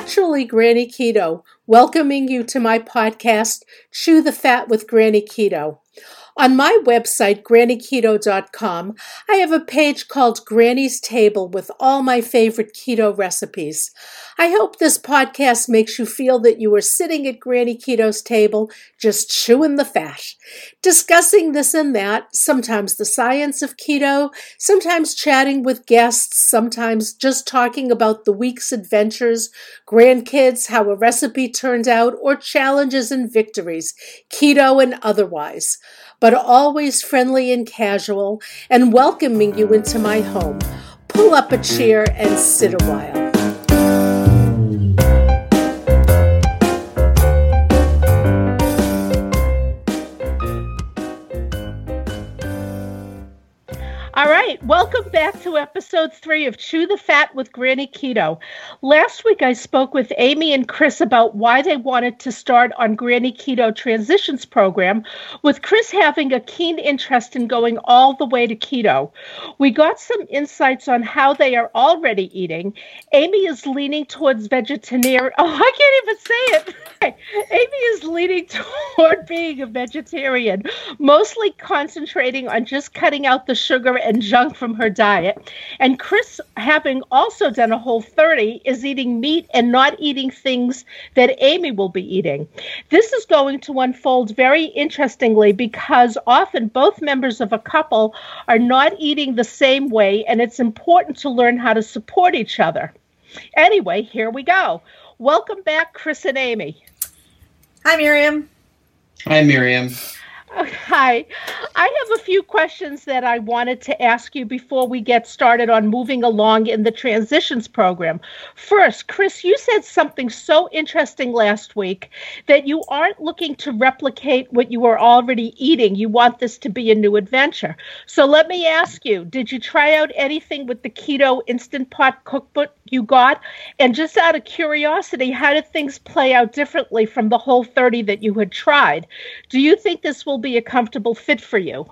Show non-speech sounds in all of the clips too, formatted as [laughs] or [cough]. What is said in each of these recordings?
naturally Granny Keto, welcoming you to my podcast, Chew the Fat with Granny Keto. On my website, grannyketo.com, I have a page called Granny's Table with all my favorite keto recipes. I hope this podcast makes you feel that you are sitting at Granny Keto's table, just chewing the fat, discussing this and that, sometimes the science of keto, sometimes chatting with guests, sometimes just talking about the week's adventures, grandkids, how a recipe turned out, or challenges and victories, keto and otherwise but always friendly and casual, and welcoming you into my home. Pull up a chair and sit a while. Welcome back to episode three of Chew the Fat with Granny Keto. Last week I spoke with Amy and Chris about why they wanted to start on Granny Keto Transitions program, with Chris having a keen interest in going all the way to keto. We got some insights on how they are already eating. Amy is leaning towards vegetarian. [laughs] Oh, I can't even say it. Amy is leaning [laughs] toward being a vegetarian, mostly concentrating on just cutting out the sugar and junk from her diet. And Chris, having also done a whole 30, is eating meat and not eating things that Amy will be eating. This is going to unfold very interestingly because often both members of a couple are not eating the same way, and it's important to learn how to support each other. Anyway, here we go. Welcome back, Chris and Amy. Hi, Miriam. Hi, Miriam. Hi. I have a few questions that I wanted to ask you before we get started on moving along in the transitions program. First, Chris, you said something so interesting last week that you aren't looking to replicate what you are already eating. You want this to be a new adventure. So let me ask you did you try out anything with the Keto Instant Pot cookbook you got? And just out of curiosity, how did things play out differently from the whole 30 that you had tried? Do you think this will be a comfortable fit for you?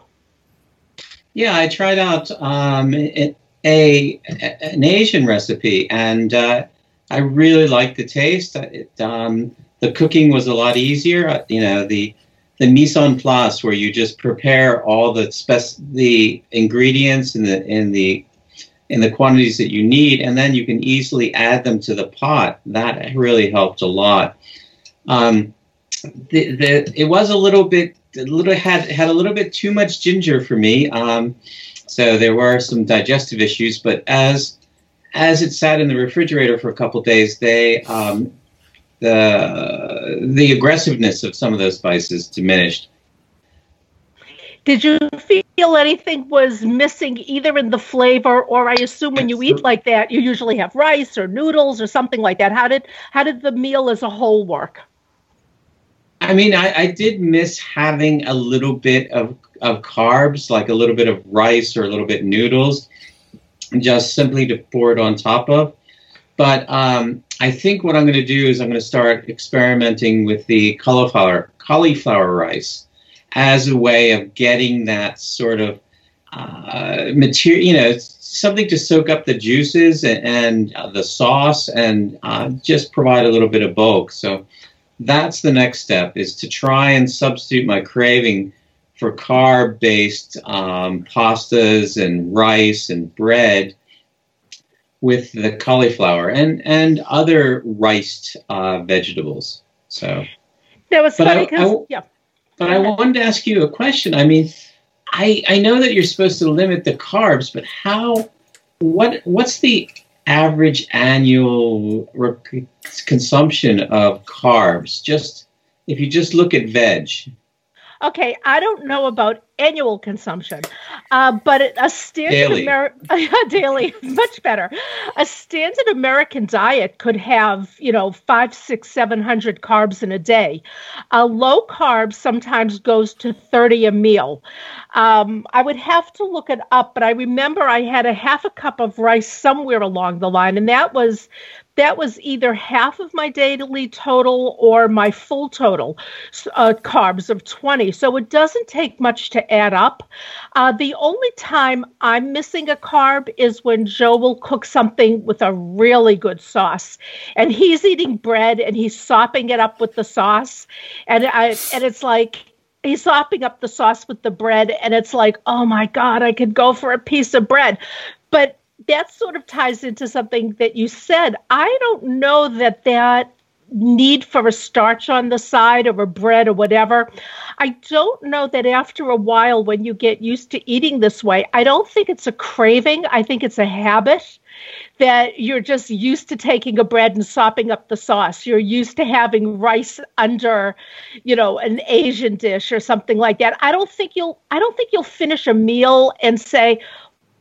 Yeah, I tried out um, a, a, an Asian recipe, and uh, I really liked the taste. It, um, the cooking was a lot easier. Uh, you know, the the mise en place, where you just prepare all the spec- the ingredients in the in the in the quantities that you need, and then you can easily add them to the pot. That really helped a lot. Um, the, the, it was a little bit a little had had a little bit too much ginger for me. Um, so there were some digestive issues, but as as it sat in the refrigerator for a couple days, they um, the the aggressiveness of some of those spices diminished. Did you feel anything was missing either in the flavor, or I assume when you eat like that, you usually have rice or noodles or something like that? How did how did the meal as a whole work? I mean, I, I did miss having a little bit of, of carbs, like a little bit of rice or a little bit noodles, just simply to pour it on top of. But um, I think what I'm going to do is I'm going to start experimenting with the cauliflower cauliflower rice as a way of getting that sort of uh, material, you know, something to soak up the juices and, and uh, the sauce and uh, just provide a little bit of bulk. So that's the next step is to try and substitute my craving for carb based um, pastas and rice and bread with the cauliflower and and other riced uh, vegetables. So that was funny because yeah. but i wanted to ask you a question. I mean i i know that you're supposed to limit the carbs but how what what's the average annual consumption of carbs? Just if you just look at veg. Okay, I don't know about annual consumption. Uh, but a standard daily. Ameri- [laughs] daily [laughs] much better. A standard American diet could have you know five, six, seven hundred carbs in a day. A low carb sometimes goes to thirty a meal. Um, I would have to look it up, but I remember I had a half a cup of rice somewhere along the line, and that was that was either half of my daily total or my full total uh, carbs of 20. So it doesn't take much to add up. Uh, the only time I'm missing a carb is when Joe will cook something with a really good sauce, and he's eating bread and he's sopping it up with the sauce, and I and it's like he's sopping up the sauce with the bread, and it's like, oh my god, I could go for a piece of bread, but that sort of ties into something that you said. I don't know that that need for a starch on the side or a bread or whatever. I don't know that after a while, when you get used to eating this way, I don't think it's a craving. I think it's a habit that you're just used to taking a bread and sopping up the sauce. You're used to having rice under, you know, an Asian dish or something like that. I don't think you'll I don't think you'll finish a meal and say,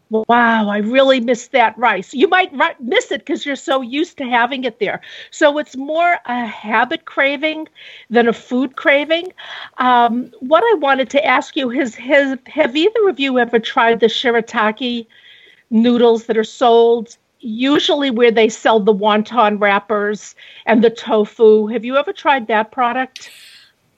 wow, I really miss that rice. You might miss it because you're so used to having it there. So it's more a habit craving than a food craving. Um, what I wanted to ask you is has, have either of you ever tried the shirataki noodles that are sold? Usually, where they sell the wonton wrappers and the tofu. Have you ever tried that product?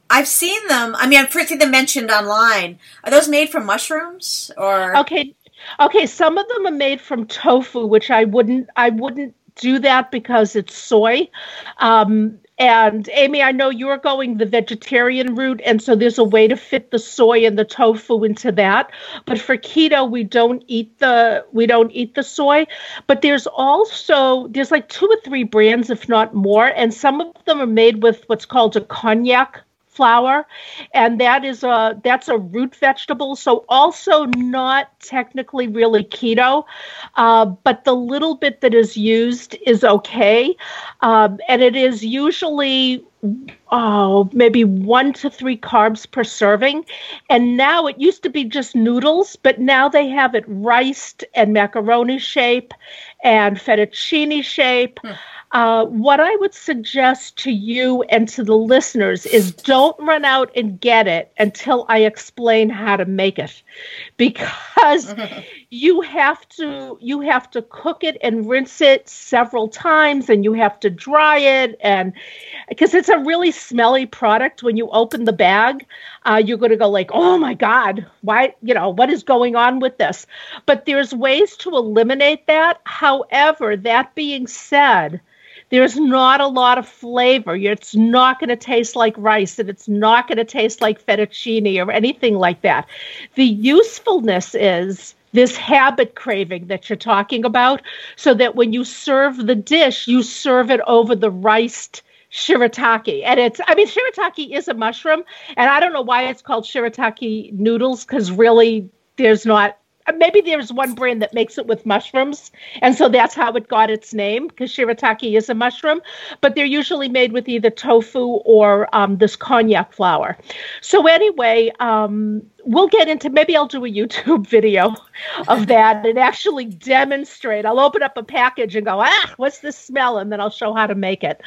I've seen them. I mean, I've seen them mentioned online. Are those made from mushrooms or? Okay, Okay, some of them are made from tofu, which I wouldn't I wouldn't do that because it's soy. Um, and Amy, I know you're going the vegetarian route, and so there's a way to fit the soy and the tofu into that. But for keto, we don't eat the we don't eat the soy. But there's also there's like two or three brands, if not more, and some of them are made with what's called a konjac flour and that is a that's a root vegetable so also not technically really keto uh, but the little bit that is used is okay um, and it is usually oh maybe one to three carbs per serving and now it used to be just noodles but now they have it riced and macaroni shape and fettuccine shape hmm. Uh, what I would suggest to you and to the listeners is don't run out and get it until I explain how to make it, because [laughs] you have to you have to cook it and rinse it several times, and you have to dry it, and because it's a really smelly product when you open the bag, uh, you're going to go like, oh my god, why you know what is going on with this? But there's ways to eliminate that. However, that being said there's not a lot of flavor. It's not going to taste like rice and it's not going to taste like fettuccine or anything like that. The usefulness is this habit craving that you're talking about, so that when you serve the dish, you serve it over the riced shirataki. And it's, I mean, shirataki is a mushroom, and I don't know why it's called shirataki noodles because really there's not maybe there's one brand that makes it with mushrooms, and so that's how it got its name because shirataki is a mushroom. But they're usually made with either tofu or um, this konjac flour. So anyway, um, we'll get into maybe I'll do a YouTube [laughs] video of that and actually demonstrate. I'll open up a package and go, ah, what's this smell? And then I'll show how to make it.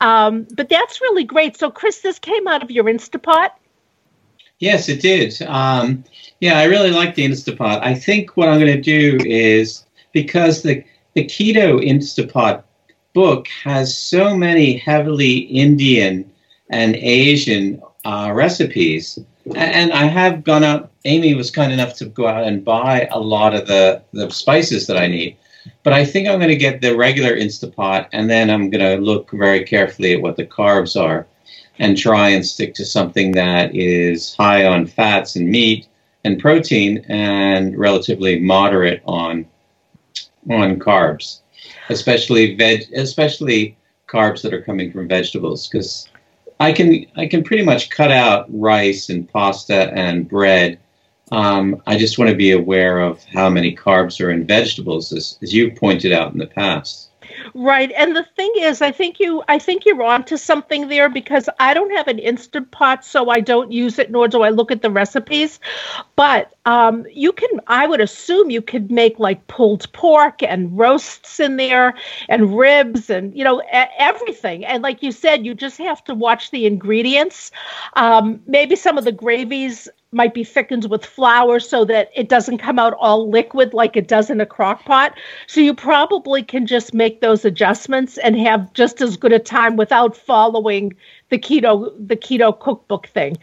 Um, but that's really great. So, Chris, this came out of your Instapot. Yes, it did. Um, yeah, I really like the Instapot. I think what I'm going to do is because the the Keto Instapot book has so many heavily Indian and Asian uh, recipes, and I have gone out. Amy was kind enough to go out and buy a lot of the the spices that I need. But I think I'm going to get the regular Instapot, and then I'm going to look very carefully at what the carbs are and try and stick to something that is high on fats and meat and protein and relatively moderate on on carbs, especially veg, especially carbs that are coming from vegetables because I can I can pretty much cut out rice and pasta and bread. Um, I just want to be aware of how many carbs are in vegetables, as, as you pointed out in the past. Right. And the thing is, I think you I think you're onto something there because I don't have an instant pot, so I don't use it, nor do I look at the recipes. But um, you can I would assume you could make like pulled pork and roasts in there and ribs and you know everything. And like you said, you just have to watch the ingredients. Um, maybe some of the gravies might be thickened with flour so that it doesn't come out all liquid like it does in a crock pot. So you probably can just make those adjustments and have just as good a time without following the keto the keto cookbook thing.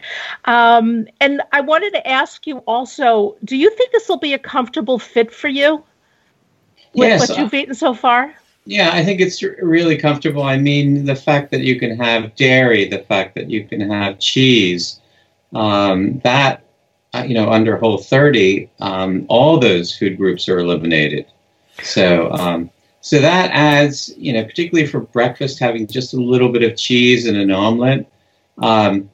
Um, and I wanted to ask you also, do you think this will be a comfortable fit for you with Yes, what you've eaten so far? Yeah, I think it's really comfortable. I mean, the fact that you can have dairy, the fact that you can have cheese, um, that, uh, you know, under Whole 30, um, all those food groups are eliminated. So, um, so that adds, you know, particularly for breakfast, having just a little bit of cheese and an omelet, um,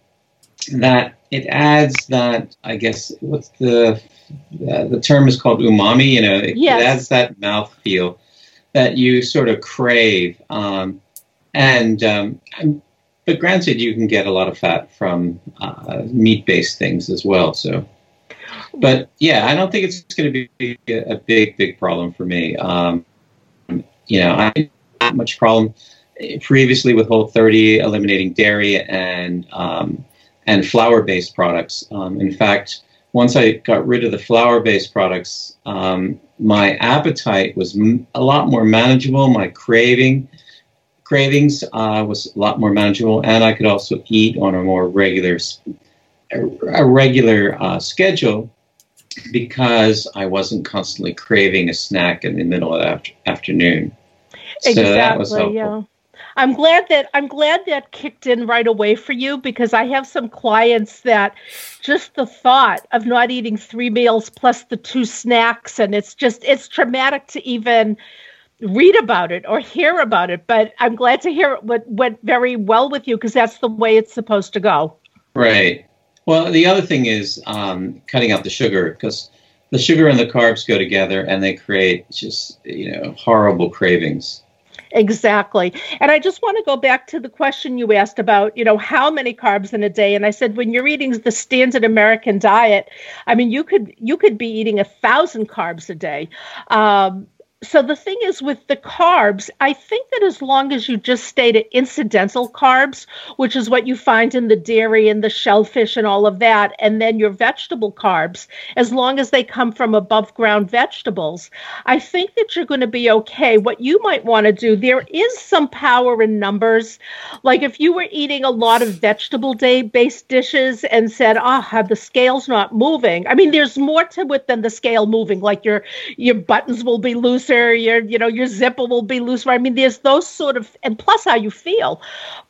that it adds that, I guess, what's the, uh, the term is called umami, you know, it, Yes. it adds that mouth feel that you sort of crave. Um, and, um, and- but granted, you can get a lot of fat from uh, meat-based things as well. So, but yeah, I don't think it's going to be a, big, big problem for me. Um, you know, I didn't much problem previously with Whole 30 eliminating dairy and um, and flour-based products. Um, in fact, once I got rid of the flour-based products, um, my appetite was m- a lot more manageable. My craving cravings uh, was a lot more manageable, and I could also eat on a more regular a, regular uh, schedule because I wasn't constantly craving a snack in the middle of the after- afternoon. So that was helpful. yeah. I'm glad that I'm glad that kicked in right away for you because I have some clients that just the thought of not eating three meals plus the two snacks and it's just it's traumatic to even read about it or hear about it but I'm glad to hear it went, went very well with you because that's the way it's supposed to go. Right. Well, the other thing is um, cutting out the sugar because the sugar and the carbs go together and they create just you know horrible cravings. Exactly. And I just want to go back to the question you asked about, you know, how many carbs in a day? And I said, when you're eating the standard American diet, I mean, you could you could be eating a thousand carbs a day. Um, so the thing is with the carbs, I think that as long as you just stay to incidental carbs, which is what you find in the dairy and the shellfish and all of that, and then your vegetable carbs, as long as they come from above ground vegetables, I think that you're going to be okay. What you might want to do, there is some power in numbers. Like if you were eating a lot of vegetable day based dishes and said, ah, the scale's not moving. I mean, there's more to it than the scale moving. Like your your buttons will be looser, your you know, your zipper will be looser. I mean, there's those sort of and plus how you feel.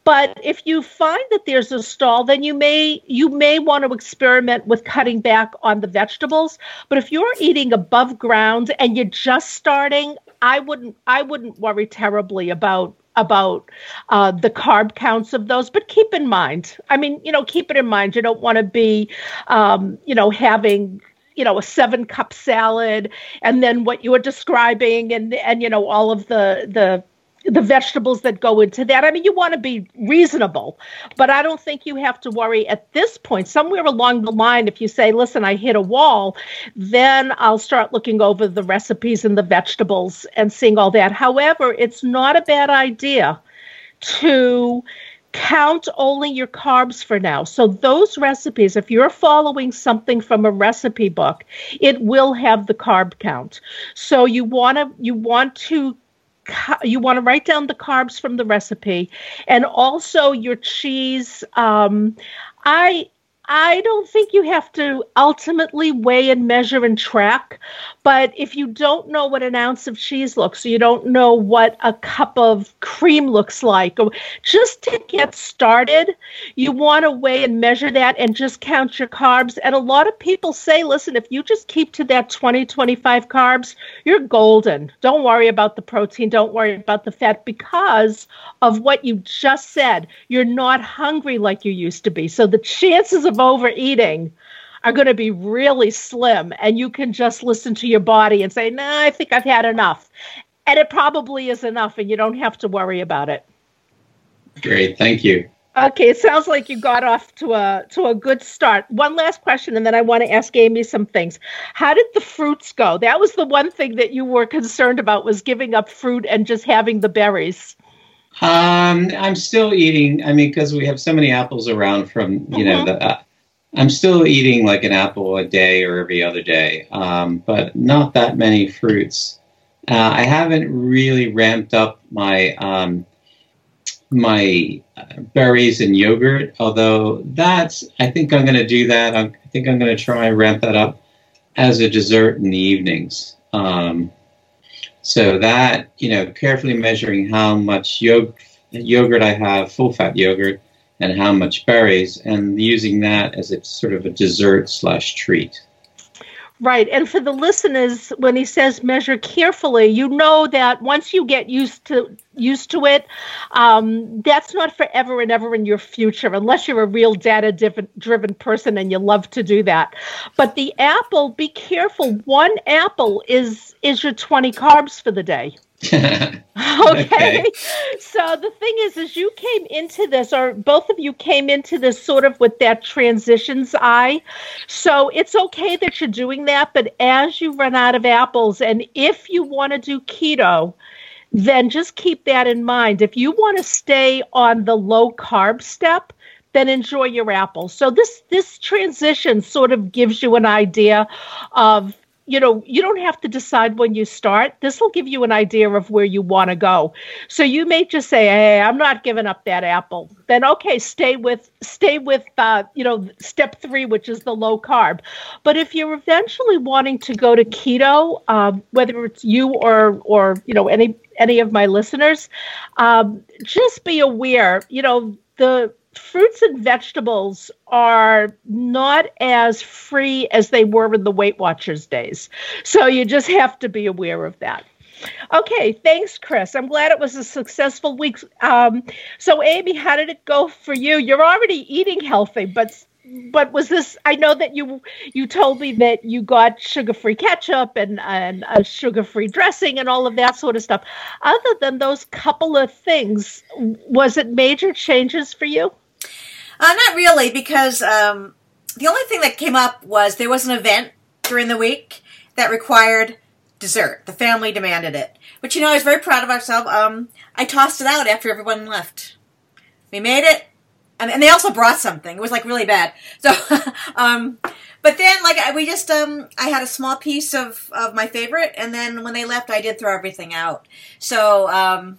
But if you find that there's a stall, then you may you may want to experiment with cutting back on the vegetables. But if you're eating above ground and you're just starting, I wouldn't I wouldn't worry terribly about about uh, the carb counts of those. But keep in mind, I mean, you know, keep it in mind. You don't want to be, um, you know, having you know a seven cup salad and then what you were describing and and you know all of the the the vegetables that go into that. I mean, you want to be reasonable, but I don't think you have to worry at this point. Somewhere along the line, if you say, listen, I hit a wall, then I'll start looking over the recipes and the vegetables and seeing all that. However, it's not a bad idea to count only your carbs for now. So those recipes, if you're following something from a recipe book, it will have the carb count. So you want to you want to you want to write down the carbs from the recipe and also your cheese um, i i don't think you have to ultimately weigh and measure and track but if you don't know what an ounce of cheese looks you don't know what a cup of cream looks like or just to get started you want to weigh and measure that and just count your carbs. And a lot of people say listen if you just keep to that 20 25 carbs you're golden. Don't worry about the protein. Don't worry about the fat because of what you just said. You're not hungry like you used to be. So the chances of overeating are going to be really slim and you can just listen to your body and say no nah, i think i've had enough and it probably is enough and you don't have to worry about it Great, thank you. Okay, it sounds like you got off to a to a good start. One last question, and then I want to ask Amy some things. How did the fruits go? That was the one thing that you were concerned about was giving up fruit and just having the berries. Um, I'm still eating. I mean, because we have so many apples around from you know Mhm. the uh, I'm still eating like an apple a day or every other day, um, but not that many fruits. Uh, I haven't really ramped up my um, my berries and yogurt, although that's I think I'm going to do that. I'm, i think I'm going to try and ramp that up as a dessert in the evenings. Um, so that you know, carefully measuring how much yog- yogurt I have, full fat yogurt, and how much berries, and using that as a sort of a dessert slash treat. Right. And for the listeners, when he says measure carefully, you know that once you get used to used to it, um, that's not forever and ever in your future, unless you're a real data driven person and you love to do that. But the apple, be careful. One apple is is your 20 carbs for the day. [laughs] okay? okay. So the thing is, is you came into this, or both of you came into this sort of with that transitions eye. So it's okay that you're doing that, but as you run out of apples, and if you want to do keto, then just keep that in mind. If you want to stay on the low carb step, then enjoy your apples. So this this transition sort of gives you an idea of you know, you don't have to decide when you start. This will give you an idea of where you want to go. So you may just say, "Hey, I'm not giving up that apple." Then okay, stay with stay with uh, you know step three, which is the low carb. But if you're eventually wanting to go to keto, um, whether it's you or or you know any any of my listeners, um, just be aware. You know the fruits and vegetables are not as free as they were in the Weight Watchers days. So you just have to be aware of that. Okay, thanks, Chris. I'm glad it was a successful week. Um, so, Amy, how did it go for you? You're already eating healthy, but but was this? I know that you you told me that you got sugar-free ketchup and and a sugar-free dressing and all of that sort of stuff. Other than those couple of things, was it major changes for you? Uh, not really, because um, the only thing that came up was there was an event during the week that required dessert. The family demanded it, which you know I was very proud of ourselves. Um, I tossed it out after everyone left. We made it, and, and they also brought something. It was like really bad. So, [laughs] um, but then like we just um, I had a small piece of of my favorite, and then when they left, I did throw everything out. So, um,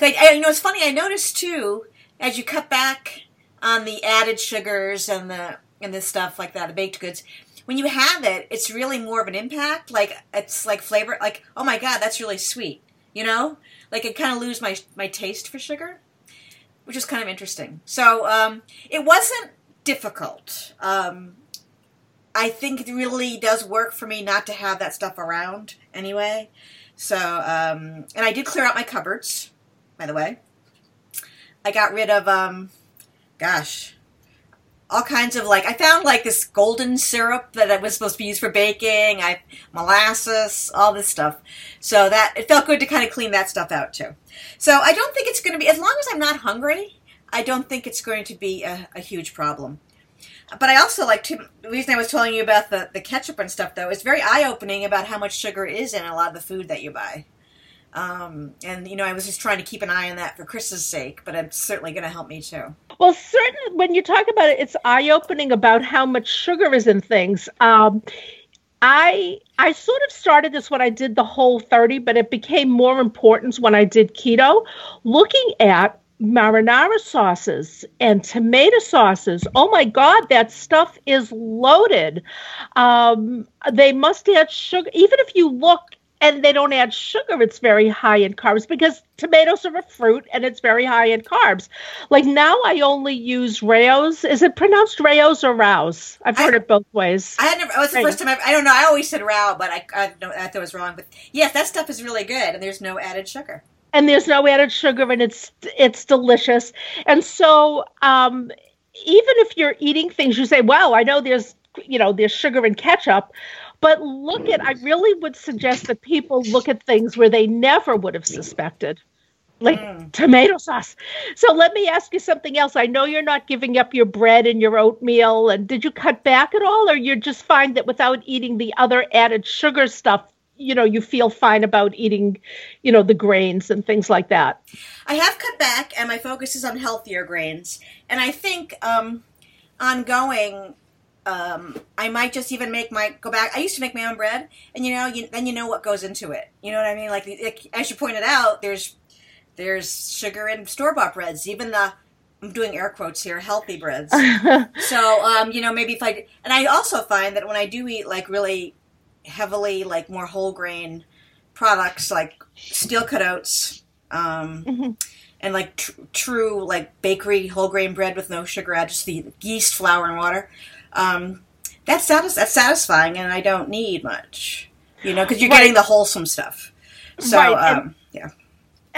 I, I, you know, it's funny. I noticed too as you cut back on the added sugars and the and this stuff like that, the baked goods. When you have it, it's really more of an impact. Like it's like flavor. Like oh my god, that's really sweet. You know, like I kind of lose my my taste for sugar, which is kind of interesting. So um, it wasn't difficult. Um, I think it really does work for me not to have that stuff around anyway. So um, and I did clear out my cupboards, by the way. I got rid of um, gosh, all kinds of like I found like this golden syrup that I was supposed to be used for baking. I molasses, all this stuff. So that it felt good to kind of clean that stuff out too. So I don't think it's going to be as long as I'm not hungry. I don't think it's going to be a, a huge problem. But I also like to. The reason I was telling you about the the ketchup and stuff though is very eye opening about how much sugar is in a lot of the food that you buy. Um, and you know, I was just trying to keep an eye on that for Chris's sake, but it's certainly going to help me too. Well, certainly, when you talk about it, it's eye opening about how much sugar is in things. Um, I I sort of started this when I did the whole 30, but it became more important when I did keto, looking at marinara sauces and tomato sauces. Oh my God, that stuff is loaded. Um, they must add sugar. Even if you look and they don't add sugar, it's very high in carbs because tomatoes are a fruit and it's very high in carbs. Like now, I only use Rao's. Is it pronounced Rao's or Rouse? I've heard I, it both ways. I had never. It was the first time. I've, I do not know. I always said Rao, but I I, I thought it was wrong. But yes, that stuff is really good, and there's no added sugar. And there's no added sugar, and it's it's delicious. And so, um, even if you're eating things, you say, "Well, I know there's you know there's sugar in ketchup." But look at, I really would suggest that people look at things where they never would have suspected, like mm. tomato sauce. So let me ask you something else. I know you're not giving up your bread and your oatmeal, and did you cut back at all, or you just find that without eating the other added sugar stuff, you know, you feel fine about eating, you know, the grains and things like that? I have cut back, and my focus is on healthier grains, and I think um, ongoing um, I might just even make my go back. I used to make my own bread, and you know, you, then you know what goes into it. You know what I mean? Like, like as you pointed out, there's there's sugar in store bought breads, even the I'm doing air quotes here, healthy breads. [laughs] so, um, you know, maybe if I and I also find that when I do eat like really heavily, like more whole grain products, like steel cut oats, um, mm-hmm. and like tr- true like bakery whole grain bread with no sugar added, just the yeast, flour, and water. Um, that's satis- that's satisfying, and I don't need much, you know, because you're right. getting the wholesome stuff. So, right. um,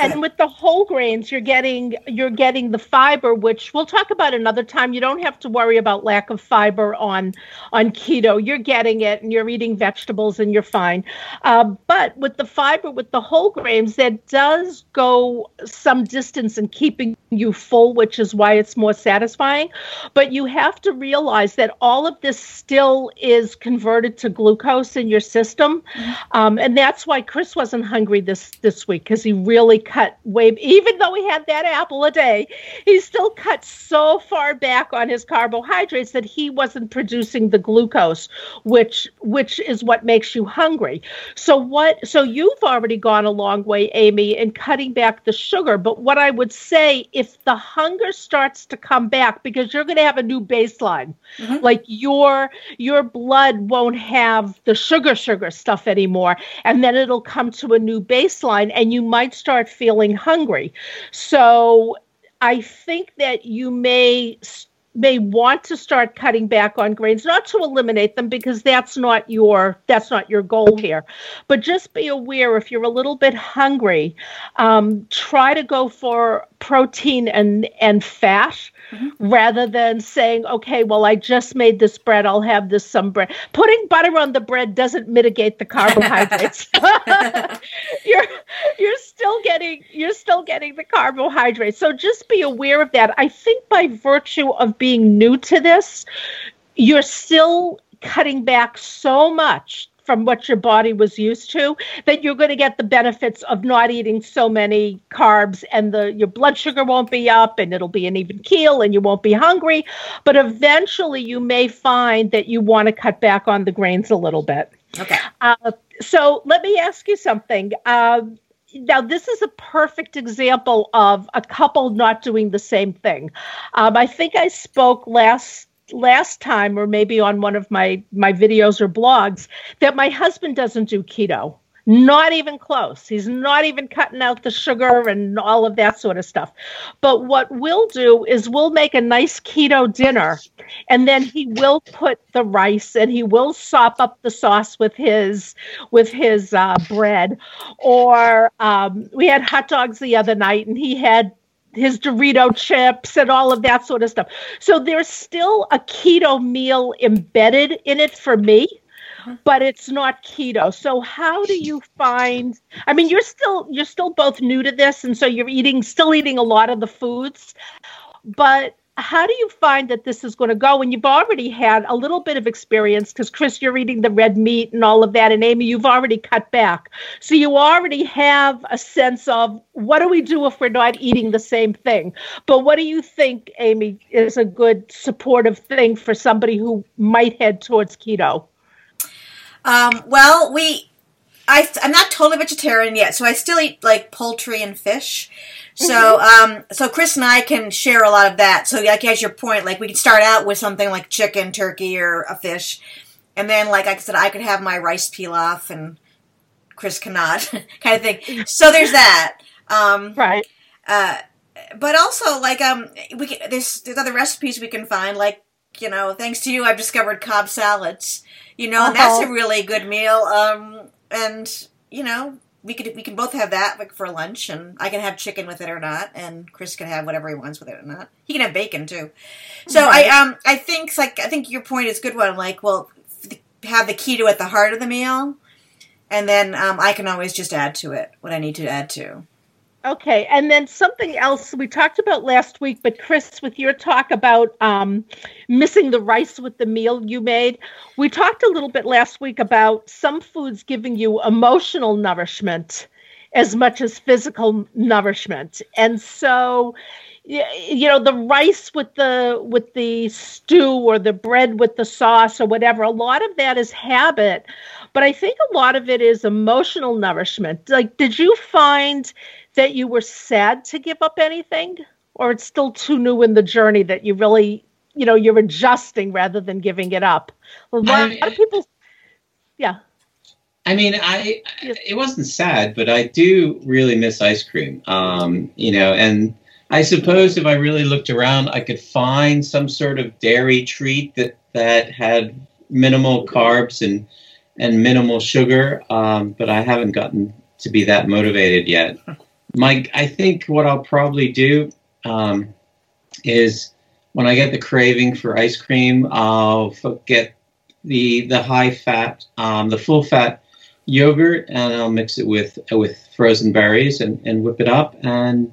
and with the whole grains you're getting you're getting the fiber which we'll talk about another time. You don't have to worry about lack of fiber on on keto. You're getting it and you're eating vegetables and you're fine. Uh, but with the fiber with the whole grains that does go some distance in keeping you full which is why it's more satisfying. But you have to realize that all of this still is converted to glucose in your system. Mm-hmm. um, and that's why chris wasn't hungry this this week because he really cut way, even though he had that apple a day, he still cut so far back on his carbohydrates that he wasn't producing the glucose, which which is what makes you hungry. So what? So you've already gone a long way, Amy, in cutting back the sugar. But what I would say, if the hunger starts to come back, because you're going to have a new baseline, mm-hmm. like your your blood won't have the sugar sugar stuff anymore, and then it'll come to a new baseline, and you might start feeling hungry. So I think that you may may want to start cutting back on grains not to eliminate them because that's not your that's not your goal here but just be aware if you're a little bit hungry um, try to go for protein and and fat mm-hmm. rather than saying, okay, well, I just made this bread, I'll have this some bread. Putting butter on the bread doesn't mitigate the [laughs] carbohydrates. [laughs] you're you're still getting you're still getting the carbohydrates. So just be aware of that. I think by virtue of being new to this, you're still cutting back so much from what your body was used to that you're going to get the benefits of not eating so many carbs and the your blood sugar won't be up and it'll be an even keel and you won't be hungry but eventually you may find that you want to cut back on the grains a little bit okay uh, so let me ask you something uh, now this is a perfect example of a couple not doing the same thing. Um, i think i spoke last last time or maybe on one of my my videos or blogs that my husband doesn't do keto not even close he's not even cutting out the sugar and all of that sort of stuff but what we'll do is we'll make a nice keto dinner and then he will put the rice and he will sop up the sauce with his with his uh, bread or um, we had hot dogs the other night and he had his Dorito chips and all of that sort of stuff. So there's still a keto meal embedded in it for me. But it's not keto. So how do you find I mean you're still you're still both new to this and so you're eating still eating a lot of the foods, but how do you find that this is going to go when you've already had a little bit of experience? Because chris you're eating the red meat and all of that and amy you've already cut back. So you already have a sense of what do we do if we're not eating the same thing? But what do you think amy is a good supportive thing for somebody who might head towards keto um, well we I, i'm not totally vegetarian yet so i still eat like poultry and fish so, mm-hmm. um, so Chris and I can share a lot of that. So, like as your point, like we can start out with something like chicken, turkey, or a fish, and then, like I said, I could have my rice pilaf, and Chris cannot, [laughs] kind of thing. So there's that. Um, right. Uh, but also, like, um, we can, there's there's other recipes we can find, like you know, thanks to you, I've discovered Cobb salads. You know, uh-huh. and that's uh-huh. a really good meal. Um, and you know, we could we can both have that like for lunch, and I can have chicken with it or not, and Chris can have whatever he wants with it or not. He can have bacon too. So right. I um I think like I think your point is a good one. Like, well, have the keto at the heart of the meal, and then um, I can always just add to it what I need to add to. Okay, and then something else we talked about last week, but Chris, with your talk about um, missing the rice with the meal you made, we talked a little bit last week about some foods giving you emotional nourishment as much as physical nourishment. And so you know the rice with the with the stew or the bread with the sauce or whatever a lot of that is habit but i think a lot of it is emotional nourishment like did you find that you were sad to give up anything or it's still too new in the journey that you really you know you're adjusting rather than giving it up a lot, I, a lot of people yeah I mean, I it wasn't sad, but I do really miss ice cream. Um, you know, and I suppose if I really looked around, I could find some sort of dairy treat that that had minimal carbs and and minimal sugar. Um, but I haven't gotten to be that motivated yet. [laughs] Mike, I think what I'll probably do um, is when I get the craving for ice cream, I'll get the the high fat, um, the full fat yogurt, and I'll mix it with with frozen berries and, and whip it up and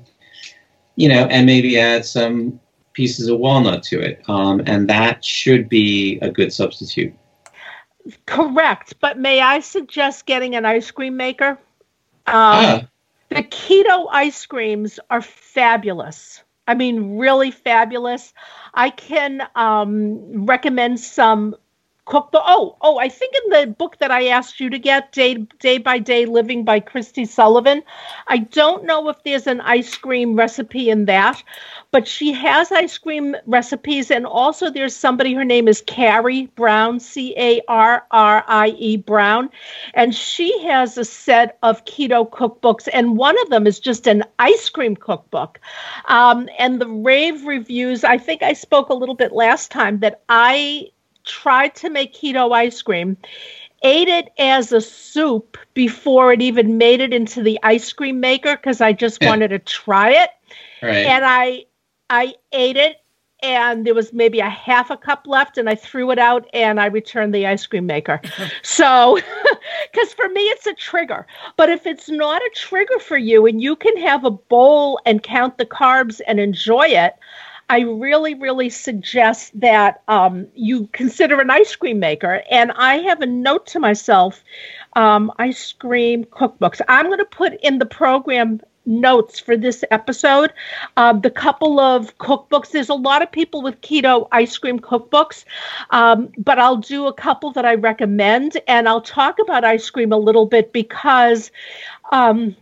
you know, and maybe add some pieces of walnut to it. Um, and that should be a good substitute. Correct. But may I suggest getting an ice cream maker? Um, ah. The keto ice creams are fabulous. I mean, really fabulous. I can um, recommend some cookbook. Oh, oh, I think in the book that I asked you to get, Day Day by Day Living by Kristie Sullivan, I don't know if there's an ice cream recipe in that, but she has ice cream recipes, and also there's somebody. Her name is Carrie Brown, C A R R I E Brown, and she has a set of keto cookbooks, and one of them is just an ice cream cookbook. Um, and the rave reviews, I think I spoke a little bit last time that I tried to make keto ice cream, ate it as a soup before it even made it into the ice cream maker because I just wanted to try it. Right. And I I ate it and there was maybe a half a cup left and I threw it out and I returned the ice cream maker. [laughs] so, [laughs] because for me it's a trigger. But if it's not a trigger for you and you can have a bowl and count the carbs and enjoy it, I really, really suggest that um, you consider an ice cream maker. And I have a note to myself um, ice cream cookbooks. I'm going to put in the program notes for this episode uh, the couple of cookbooks there's a lot of people with keto ice cream cookbooks um, but i'll do a couple that i recommend and i'll talk about ice cream a little bit because um,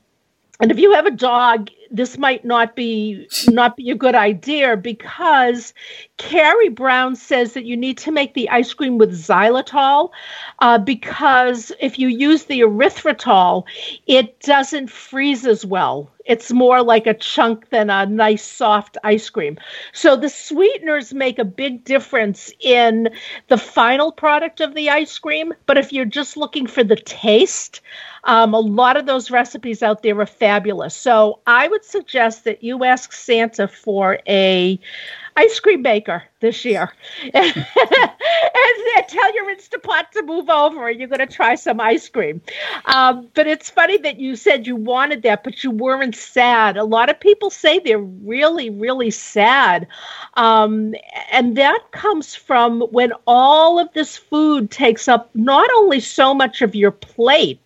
and if you have a dog this might not be not be a good idea because Carrie Brown says that you need to make the ice cream with xylitol uh, because if you use the erythritol, it doesn't freeze as well. It's more like a chunk than a nice soft ice cream. So the sweeteners make a big difference in the final product of the ice cream. But if you're just looking for the taste, um, a lot of those recipes out there are fabulous. So I would suggest that you ask Santa for a ice cream maker this year [laughs] and, and, tell your Instapot to move over and you're going to try some ice cream. Um, but it's funny that you said you wanted that, but you weren't sad. A lot of people say they're really, really sad. Um, and that comes from when all of this food takes up not only so much of your plate,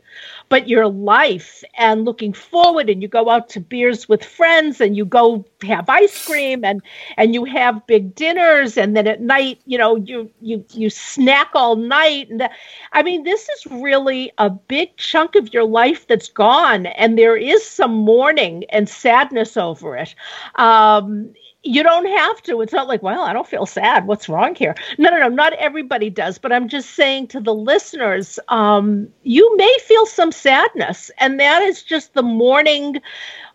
but your life and looking forward and you go out to beers with friends and you go have ice cream and and you have big dinners and then at night you know you you you snack all night and i mean this is really a big chunk of your life that's gone and there is some mourning and sadness over it. Um you don't have to. It's not like, well, I don't feel sad. What's wrong here? No, no, no. Not everybody does. But I'm just saying to the listeners, um, you may feel some sadness, and that is just the mourning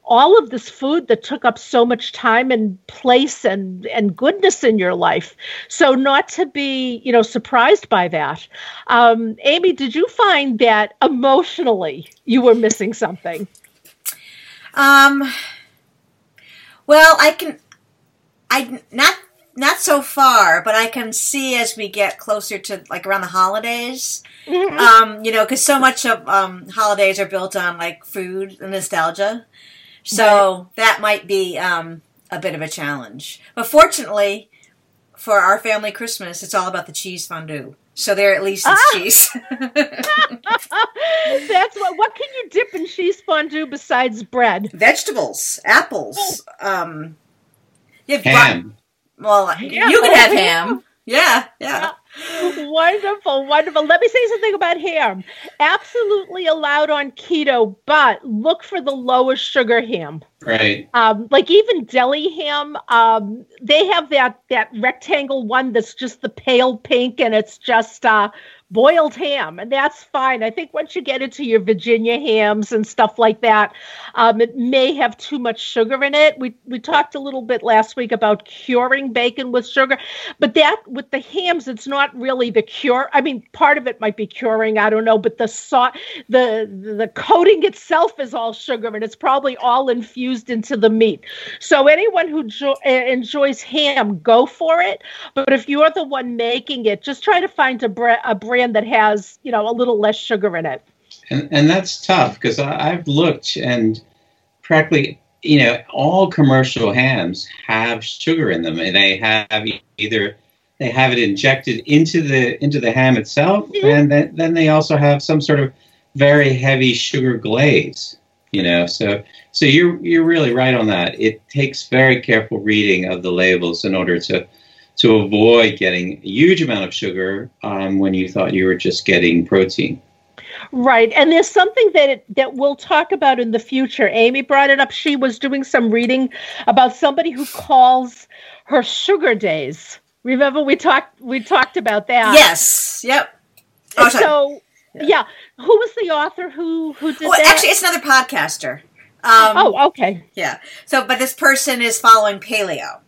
all of this food that took up so much time and place and and goodness in your life so not to be you know surprised by that um, amy did you find that emotionally you were missing something um well i can I not not so far, but I can see as we get closer to like around the holidays. Mm-hmm. Um, you know, because so much of um, holidays are built on like food and nostalgia, so right. that might be um, a bit of a challenge. But fortunately, for our family Christmas, it's all about the cheese fondue. So there, at least it's ah! cheese. [laughs] That's what. What can you dip in cheese fondue besides bread? Vegetables, apples. Oh. Um, You have Ham. Well, Yeah, you can have ham. ham. Yeah, yeah. [laughs] wonderful, wonderful. Let me say something about ham. Absolutely allowed on keto, but look for the lowest sugar ham. Right. Um, like even deli ham, um, they have that that rectangle one that's just the pale pink, and it's just uh, boiled ham, and that's fine. I think once you get into your Virginia hams and stuff like that, um, it may have too much sugar in it. We we talked a little bit last week about curing bacon with sugar, but that with the hams, it's not really the cure. I mean, part of it might be curing. I don't know, but the saw the the coating itself is all sugar, and it's probably all infused into the meat. So anyone who jo- uh, enjoys ham, go for it. But if you're the one making it, just try to find a, bra- a brand that has you know a little less sugar in it. And and that's tough because I've looked and practically you know all commercial hams have sugar in them, and they have either they have it injected into the into the ham itself, Mhm. and then then they also have some sort of very heavy sugar glaze. You know, so so you're you're really right on that. It takes very careful reading of the labels in order to to avoid getting a huge amount of sugar um, when you thought you were just getting protein. Right, and there's something that it, that we'll talk about in the future. Amy brought it up. She was doing some reading about somebody who calls her sugar days. Remember we talked we talked about that. Yes. Yep. Oh, so yeah. who was the author who who did Well, that? actually, it's another podcaster. Um, oh, okay. Yeah. So, but this person is following paleo.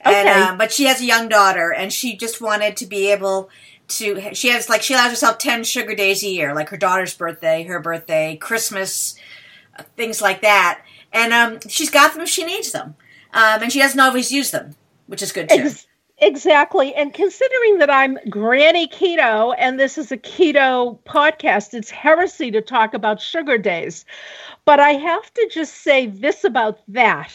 And, Okay. um, but she has a young daughter, and she just wanted to be able to. She has like she allows herself ten sugar days a year, like her daughter's birthday, her birthday, Christmas, uh, things like that. And um, she's got them if she needs them, um, and she doesn't always use them, which is good too. Ex- exactly. And considering that I'm granny keto and this is a keto podcast, it's heresy to talk about sugar days. But I have to just say this about that.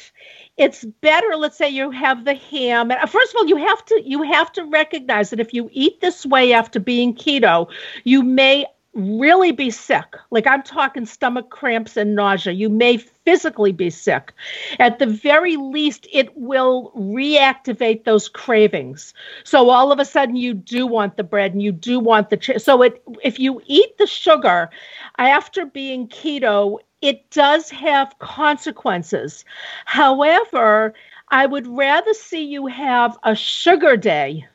It's better, let's say you have the ham. And uh, first of all, you have to you have to recognize that if you eat this way after being keto, you may really be sick. Like I'm talking stomach cramps and nausea. You may physically be sick. At the very least, it will reactivate those cravings. So all of a sudden, you do want the bread and you do want the. Ch- so it if you eat the sugar after being keto, it does have consequences. However, I would rather see you have a sugar day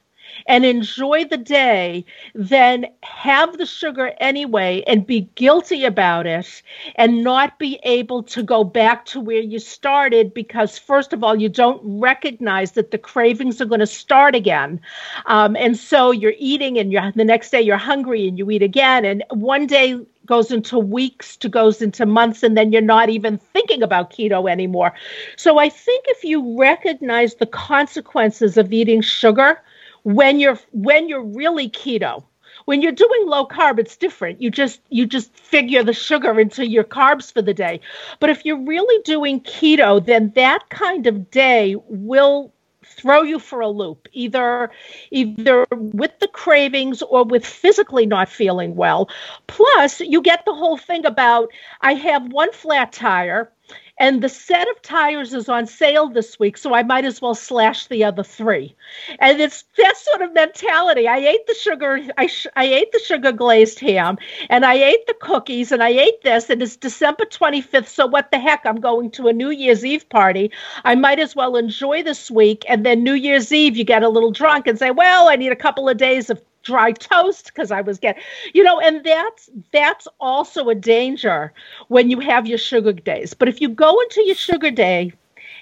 and enjoy the day than have the sugar anyway and be guilty about it and not be able to go back to where you started because first of all you don't recognize that the cravings are going to start again um, and so you're eating and you're the next day you're hungry and you eat again and one day goes into weeks to goes into months and then you're not even thinking about keto anymore. So i think if you recognize the consequences of eating sugar when you're when you're really keto when you're doing low carb it's different. You just you just figure the sugar into your carbs for the day. But if you're really doing keto then that kind of day will throw you for a loop either either with the cravings or with physically not feeling well. Plus you get the whole thing about i have one flat tire and the set of tires is on sale this week, so I might as well slash the other three. And it's that sort of mentality. I ate the sugar, I, sh- I ate the sugar glazed ham, and I ate the cookies, and I ate this, and it's December 25th, so what the heck? I'm going to a New Year's Eve party. I might as well enjoy this week, and then New Year's Eve, you get a little drunk and say, well, I need a couple of days of dry toast because I was getting, you know, and that's that's also a danger when you have your sugar days. But if you go into your sugar day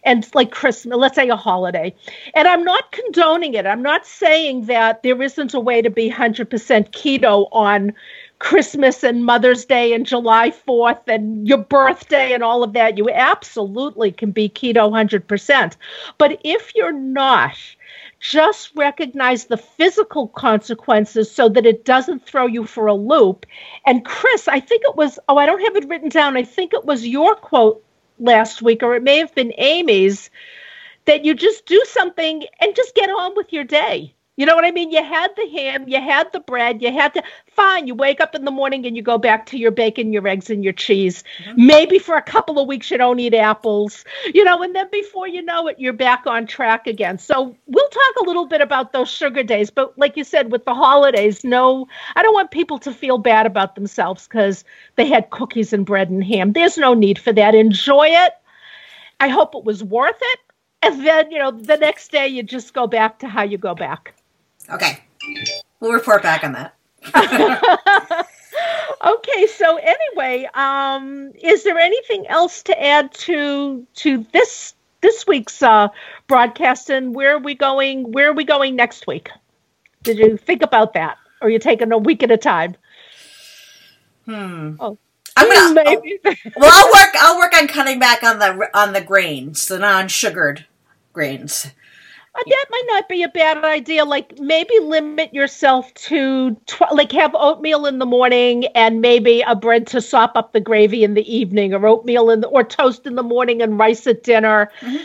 and like Christmas, let's say a holiday, and I'm not condoning it. I'm not saying that there isn't a way to be 100% keto on Christmas and Mother's Day and July 4th and your birthday and all of that. You absolutely can be keto 100%. But if you're not, just recognize the physical consequences so that it doesn't throw you for a loop. And Chris, I think it was, oh, I don't have it written down. I think it was your quote last week, or it may have been Amy's, that you just do something and just get on with your day. You know what I mean? You had the ham, you had the bread, you had to fine. You wake up in the morning and you go back to your bacon, your eggs, and your cheese. Mm-hmm. Maybe for a couple of weeks you don't eat apples, you know, and then before you know it, you're back on track again. So we'll talk a little bit about those sugar days, but like you said, with the holidays, no, I don't want people to feel bad about themselves because they had cookies and bread and ham. There's no need for that. Enjoy it. I hope it was worth it. And then, you know, the next day you just go back to how you go back. Okay. We'll report back on that. [laughs] okay, so anyway, um, is there anything else to add to to this this week's uh, broadcast and where are we going where are we going next week? Did you think about that? Or are you taking a week at a time? Hmm. Oh. I'm gonna [laughs] maybe. I'll, well, I'll work. I'll work on cutting back on the on the grains, the non-sugared grains. That might not be a bad idea. Like maybe limit yourself to tw- like have oatmeal in the morning and maybe a bread to sop up the gravy in the evening, or oatmeal in the, or toast in the morning and rice at dinner. Mm-hmm.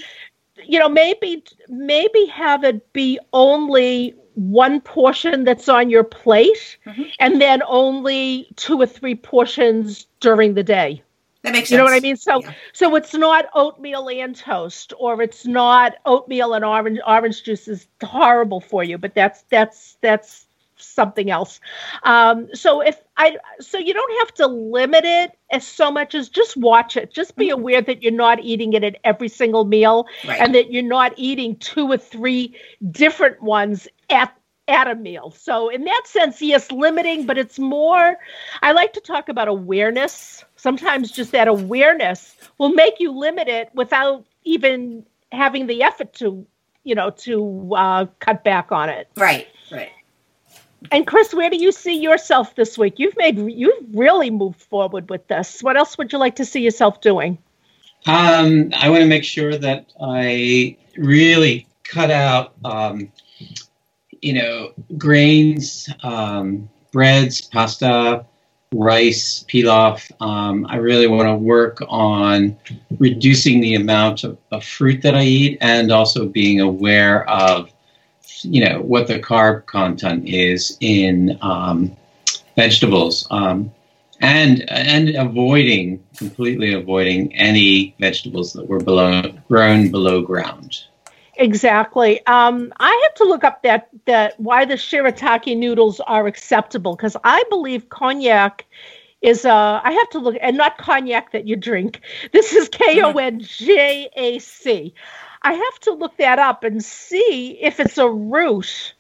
You know, maybe maybe have it be only one portion that's on your plate, mm-hmm. and then only two or three portions during the day. That makes sense. You know what I mean? So yeah. so it's not oatmeal and toast, or it's not oatmeal and orange orange juice is horrible for you, but that's that's that's something else. Um, so if I so you don't have to limit it as so much as just watch it. Just be mm-hmm. aware that you're not eating it at every single meal right. and that you're not eating two or three different ones at at a meal. So in that sense, yes, limiting, but it's more I like to talk about awareness. Sometimes just that awareness will make you limit it without even having the effort to, you know, to uh, cut back on it. Right, right. And Chris, where do you see yourself this week? You've made you've really moved forward with this. What else would you like to see yourself doing? Um, I want to make sure that I really cut out um, you know, grains, um, breads, pasta, rice, pilaf. Um, I really want to work on reducing the amount of, of, fruit that I eat and also being aware of, you know, what the carb content is in um, vegetables. Um, and and avoiding completely avoiding any vegetables that were below grown below ground. Exactly. Um, I have to look up that that why the shirataki noodles are acceptable because I believe konjac is uh I have to look and not cognac that you drink. [laughs] This is K O N J A C. I have to look that up and see if it's a root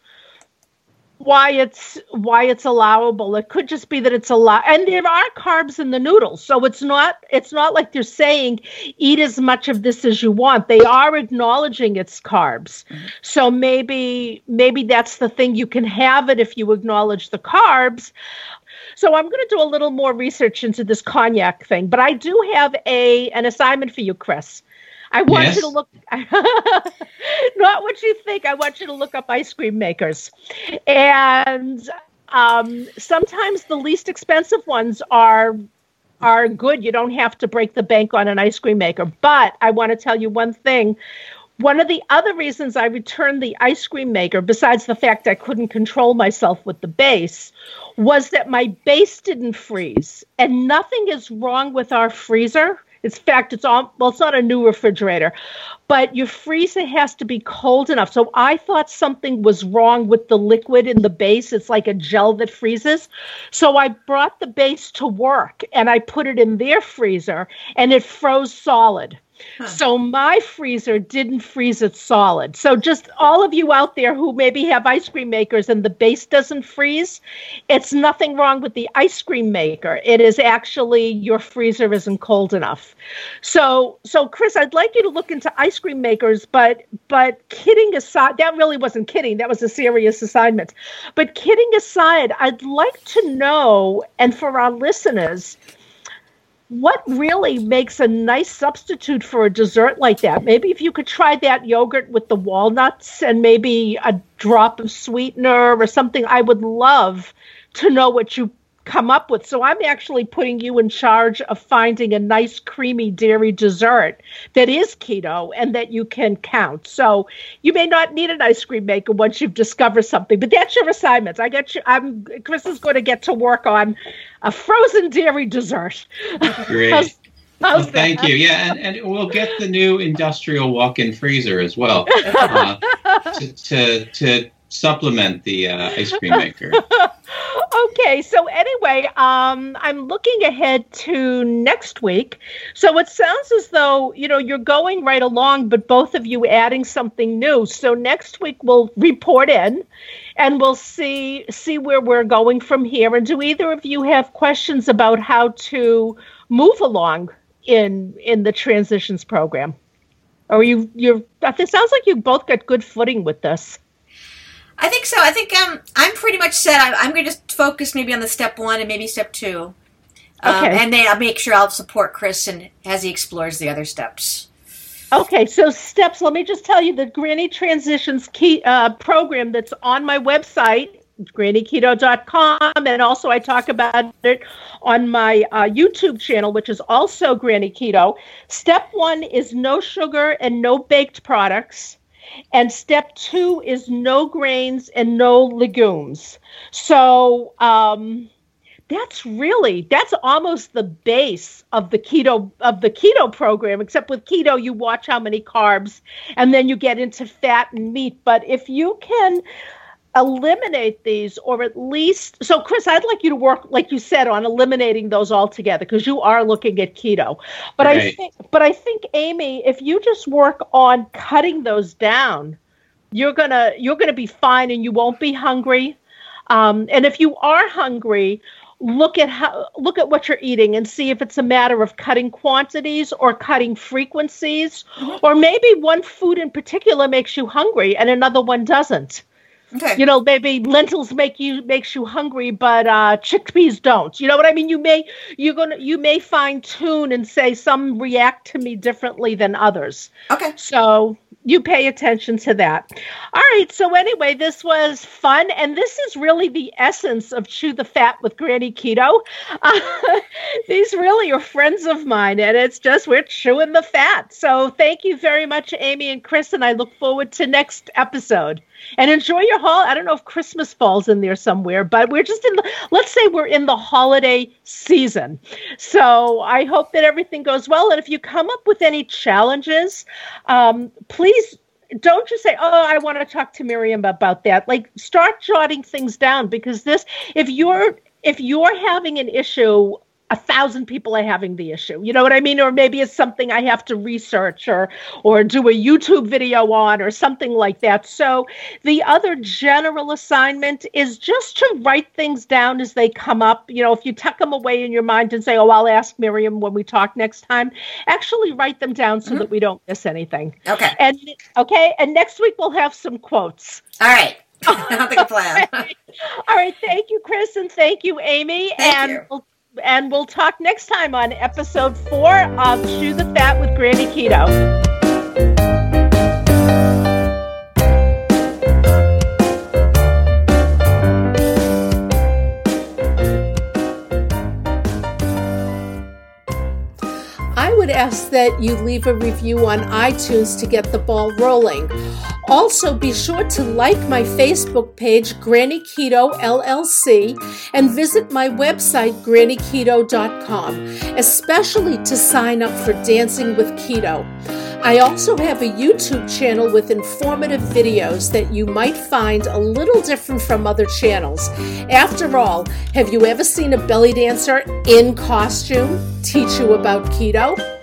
why it's why it's allowable. It could just be that it's allowed, and there are carbs in the noodles, so it's not it's not like they're saying eat as much of this as you want. They are acknowledging it's carbs, so maybe maybe that's the thing. You can have it if you acknowledge the carbs. So I'm going to do a little more research into this konjac thing, but I do have a an assignment for you, Chris. I want yes. you to look, [laughs] not what you think. I want you to look up ice cream makers. And um, sometimes the least expensive ones are are good. You don't have to break the bank on an ice cream maker. But I want to tell you one thing. One of the other reasons I returned the ice cream maker, besides the fact I couldn't control myself with the base, was that my base didn't freeze. And nothing is wrong with our freezer in fact, it's all well, it's not a new refrigerator, but your freezer has to be cold enough. So I thought something was wrong with the liquid in the base. It's like a gel that freezes. So I brought the base to work and I put it in their freezer and it froze solid. So my freezer didn't freeze it solid. So just all of you out there who maybe have ice cream makers and the base doesn't freeze, it's nothing wrong with the ice cream maker. It is actually your freezer isn't cold enough. So so Chris, I'd like you to look into ice cream makers, but but kidding aside, that really wasn't kidding. That was a serious assignment. But kidding aside, I'd like to know and for our listeners, what really makes a nice substitute for a dessert like that? Maybe if you could try that yogurt with the walnuts and maybe a drop of sweetener or something. I would love to know what you come up with. So I'm actually putting you in charge of finding a nice creamy dairy dessert that is keto and that you can count. So you may not need an ice cream maker once you've discovered something, but that's your assignment. I get you. I'm Chris is going to get to work on a frozen dairy dessert. Great. How's, how's well, thank you. Yeah, and, and we'll get the new industrial walk-in freezer as well uh, to, to to supplement the uh, ice cream [laughs] maker. okay, so anyway, um, I'm looking ahead to next week. So it sounds as though you know you're going right along, but both of you adding something new. So next week we'll report in, and we'll see see where we're going from here. And do either of you have questions about how to move along in in the transitions program? Or you you're it sounds like you both got good footing with this. I think so. I think um, I'm pretty much set. I, am going to just focus maybe on the step one and maybe step two. Um, okay. And then I'll make sure I'll support Chris and as he explores the other steps. Okay, so steps. Let me just tell you the Granny Transitions key uh, program that's on my website, grannyketo.com, and also I talk about it on my uh, YouTube channel, which is also Granny Keto. Step one is no sugar and no baked products. And step two is no grains and no legumes. So um, that's really that's almost the base of the keto of the keto program. Except with keto, you watch how many carbs, and then you get into fat and meat. But if you can eliminate these or at least so chris i'd like you to work like you said on eliminating those altogether because you are looking at keto. But right. i think but i think amy if you just work on cutting those down you're gonna you're gonna be fine and you won't be hungry. Um, and if you are hungry look at how look at what you're eating and see if it's a matter of cutting quantities or cutting frequencies or maybe one food in particular makes you hungry and another one doesn't Okay. You know, maybe lentils make you makes you hungry, but uh, chickpeas don't. You know what I mean? You may you're gonna you may fine tune and say some react to me differently than others. Okay. So you pay attention to that. All right. So anyway, this was fun, and this is really the essence of Chew the Fat with Granny Keto. Uh, [laughs] these really are friends of mine, and it's just we're chewing the fat. So thank you very much, Amy and Chris, and I look forward to next episode. And enjoy your hall. I don't know if Christmas falls in there somewhere, but we're just in the. Let's say we're in the holiday season. So I hope that everything goes well. And if you come up with any challenges, um, please please don't just say, "Oh, I want to talk to Miriam about that." Like start jotting things down because this if you're if you're having an issue a thousand people are having the issue. You know what I mean? Or maybe it's something I have to research or or do a YouTube video on or something like that. So the other general assignment is just to write things down as they come up. You know, if you tuck them away in your mind and say, "Oh, I'll ask Miriam when we talk next time," actually write them down so mm-hmm. that we don't miss anything. Okay. And okay, and next week we'll have some quotes. All right. [laughs] Sounds like a plan. [laughs] All right. Thank you, Chris, and thank you, Amy. Thank and you. we'll and we'll talk next time on episode four of Chew the Fat with Granny Keto. Ask that you leave a review on iTunes to get the ball rolling. Also, be sure to like my Facebook page, Granny Keto LLC, and visit my website, grannyketo.com, especially to sign up for Dancing with Keto. I also have a YouTube channel with informative videos that you might find a little different from other channels. After all, have you ever seen a belly dancer in costume teach you about keto?